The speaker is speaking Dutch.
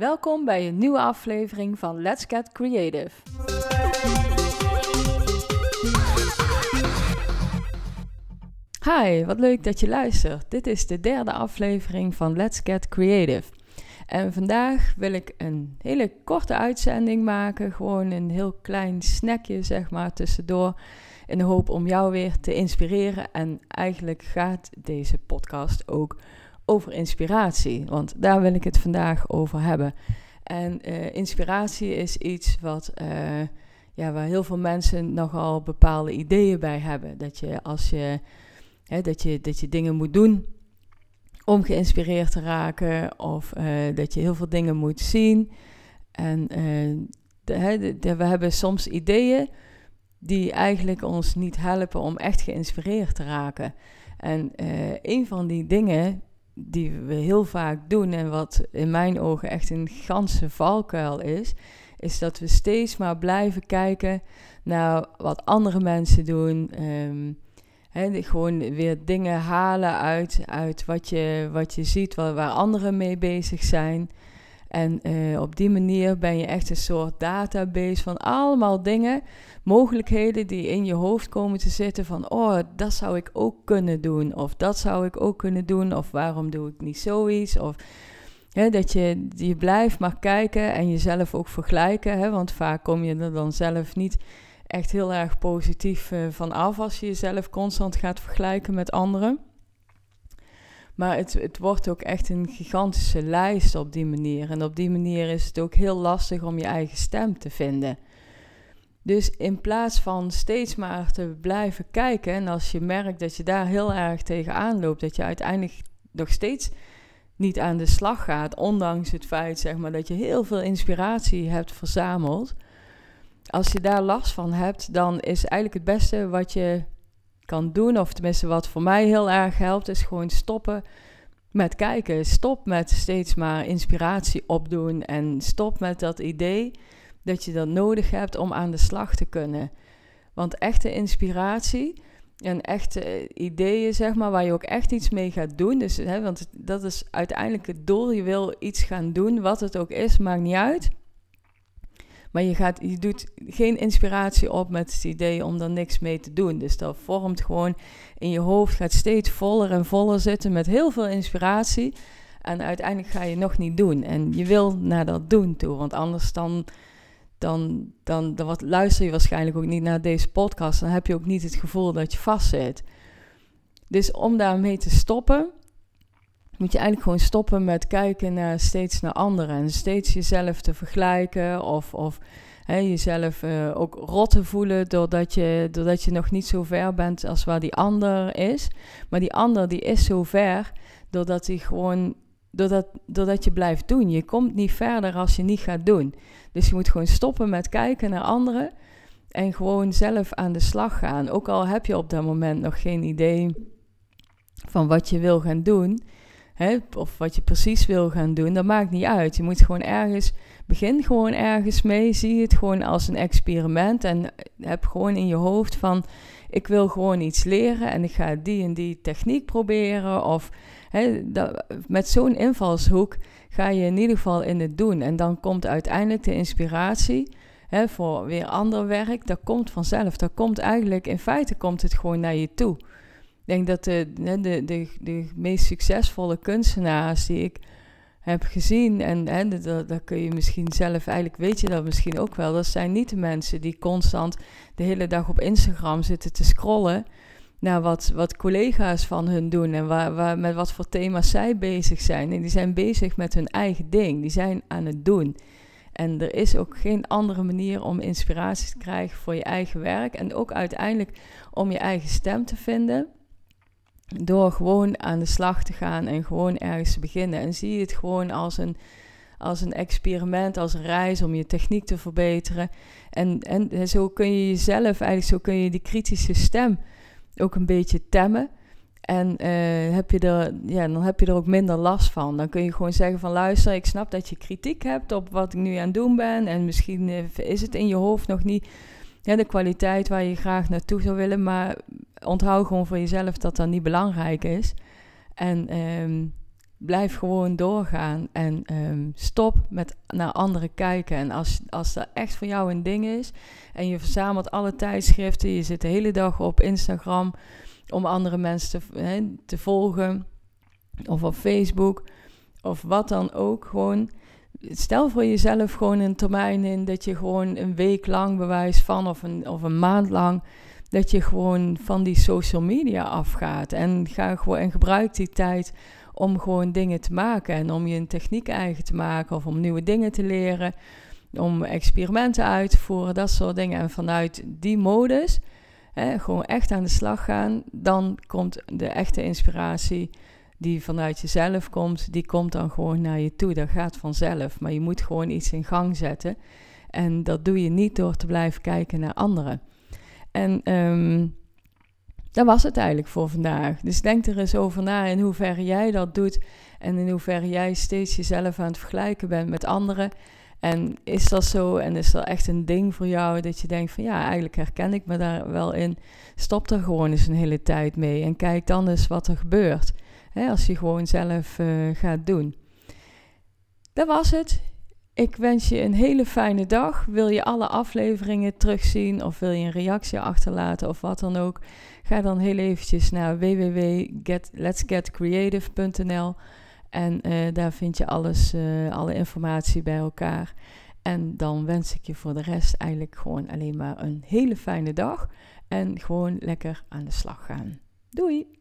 Welkom bij een nieuwe aflevering van Let's Get Creative. Hi, wat leuk dat je luistert. Dit is de derde aflevering van Let's Get Creative. En vandaag wil ik een hele korte uitzending maken, gewoon een heel klein snackje zeg maar tussendoor, in de hoop om jou weer te inspireren. En eigenlijk gaat deze podcast ook over inspiratie, want daar wil ik het vandaag over hebben. En uh, inspiratie is iets wat, uh, ja, waar heel veel mensen nogal bepaalde ideeën bij hebben. Dat je als je, hè, dat je, dat je dingen moet doen om geïnspireerd te raken, of uh, dat je heel veel dingen moet zien. En hè, we hebben soms ideeën die eigenlijk ons niet helpen om echt geïnspireerd te raken. En een van die dingen die we heel vaak doen en wat in mijn ogen echt een ganse valkuil is, is dat we steeds maar blijven kijken naar wat andere mensen doen. Um, gewoon weer dingen halen uit, uit wat, je, wat je ziet, waar, waar anderen mee bezig zijn. En uh, op die manier ben je echt een soort database van allemaal dingen, mogelijkheden die in je hoofd komen te zitten van, oh, dat zou ik ook kunnen doen, of dat zou ik ook kunnen doen, of waarom doe ik niet zoiets, of hè, dat je, je blijft maar kijken en jezelf ook vergelijken, hè, want vaak kom je er dan zelf niet echt heel erg positief uh, van af als je jezelf constant gaat vergelijken met anderen. Maar het, het wordt ook echt een gigantische lijst op die manier. En op die manier is het ook heel lastig om je eigen stem te vinden. Dus in plaats van steeds maar te blijven kijken, en als je merkt dat je daar heel erg tegenaan loopt, dat je uiteindelijk nog steeds niet aan de slag gaat, ondanks het feit zeg maar, dat je heel veel inspiratie hebt verzameld. Als je daar last van hebt, dan is eigenlijk het beste wat je kan doen, of tenminste wat voor mij heel erg helpt, is gewoon stoppen met kijken. Stop met steeds maar inspiratie opdoen en stop met dat idee dat je dat nodig hebt om aan de slag te kunnen. Want echte inspiratie en echte ideeën, zeg maar, waar je ook echt iets mee gaat doen. Dus, hè, want dat is uiteindelijk het doel. Je wil iets gaan doen, wat het ook is, maakt niet uit. Maar je, gaat, je doet geen inspiratie op met het idee om er niks mee te doen. Dus dat vormt gewoon in je hoofd, gaat steeds voller en voller zitten met heel veel inspiratie. En uiteindelijk ga je nog niet doen. En je wil naar dat doen toe, want anders dan, dan, dan, dan wat, luister je waarschijnlijk ook niet naar deze podcast. Dan heb je ook niet het gevoel dat je vastzit. Dus om daarmee te stoppen, moet je eigenlijk gewoon stoppen met kijken naar steeds naar anderen en steeds jezelf te vergelijken of, of hè, jezelf uh, ook rot te voelen doordat je, doordat je nog niet zo ver bent als waar die ander is. Maar die ander die is zo ver doordat hij gewoon doordat, doordat je blijft doen. Je komt niet verder als je niet gaat doen. Dus je moet gewoon stoppen met kijken naar anderen en gewoon zelf aan de slag gaan. Ook al heb je op dat moment nog geen idee van wat je wil gaan doen hè, of wat je precies wil gaan doen, dat maakt niet uit. Je moet gewoon ergens, begin gewoon ergens mee, zie het gewoon als een experiment en heb gewoon in je hoofd van, ik wil gewoon iets leren en ik ga die en die techniek proberen of hè, dat, met zo'n invalshoek ga je in ieder geval in het doen en dan komt uiteindelijk de inspiratie. Voor weer ander werk, dat komt vanzelf. Dat komt eigenlijk, in feite komt het gewoon naar je toe denk dat de, de, de, de meest succesvolle kunstenaars die ik heb gezien, en, en dat, dat kun je misschien zelf, eigenlijk weet je dat misschien ook wel, dat zijn niet de mensen die constant de hele dag op Instagram zitten te scrollen naar wat, wat collega's van hun doen en waar, waar, met wat voor thema's zij bezig zijn. En die zijn bezig met hun eigen ding, die zijn aan het doen. En er is ook geen andere manier om inspiratie te krijgen voor je eigen werk en ook uiteindelijk om je eigen stem te vinden door gewoon aan de slag te gaan en gewoon ergens te beginnen. En zie het gewoon als een, als een experiment, als een reis om je techniek te verbeteren. En, en zo kun je jezelf, eigenlijk zo kun je die kritische stem ook een beetje temmen. En uh, heb je er, ja, dan heb je er ook minder last van. Dan kun je gewoon zeggen van luister, ik snap dat je kritiek hebt op wat ik nu aan het doen ben. En misschien eh, is het in je hoofd nog niet ja, de kwaliteit waar je graag naartoe zou willen. Maar onthoud gewoon voor jezelf dat dat niet belangrijk is. En um, blijf gewoon doorgaan en ehm, stop met naar anderen kijken. En als, als dat echt voor jou een ding is en je verzamelt alle tijdschriften, je zit de hele dag op Instagram om andere mensen te, te volgen of op Facebook of wat dan ook, gewoon stel voor jezelf gewoon een termijn in dat je gewoon een week lang bewijs van of een, of een maand lang dat je gewoon van die social media afgaat en ga gewoon en gebruik die tijd om gewoon dingen te maken en om je een techniek eigen te maken of om nieuwe dingen te leren, om experimenten uit te voeren, dat soort dingen. En vanuit die modus, hè, gewoon echt aan de slag gaan, dan komt de echte inspiratie die vanuit jezelf komt, die komt dan gewoon naar je toe. Dat gaat vanzelf, maar je moet gewoon iets in gang zetten. En dat doe je niet door te blijven kijken naar anderen. En um, dat was het eigenlijk voor vandaag. Dus denk er eens over na in hoeverre jij dat doet en in hoeverre jij steeds jezelf aan het vergelijken bent met anderen. En is dat zo en is dat echt een ding voor jou dat je denkt van ja, eigenlijk herken ik me daar wel in. Stop er gewoon eens een hele tijd mee en kijk dan eens wat er gebeurt. Hè, als je gewoon zelf uh, gaat doen. Dat was het. Ik wens je een hele fijne dag. Wil je alle afleveringen terugzien of wil je een reactie achterlaten of wat dan ook? Ga dan heel eventjes naar www.letsgetcreative.nl en uh, daar vind je alles, uh, alle informatie bij elkaar. En dan wens ik je voor de rest eigenlijk gewoon alleen maar een hele fijne dag en gewoon lekker aan de slag gaan. Doei!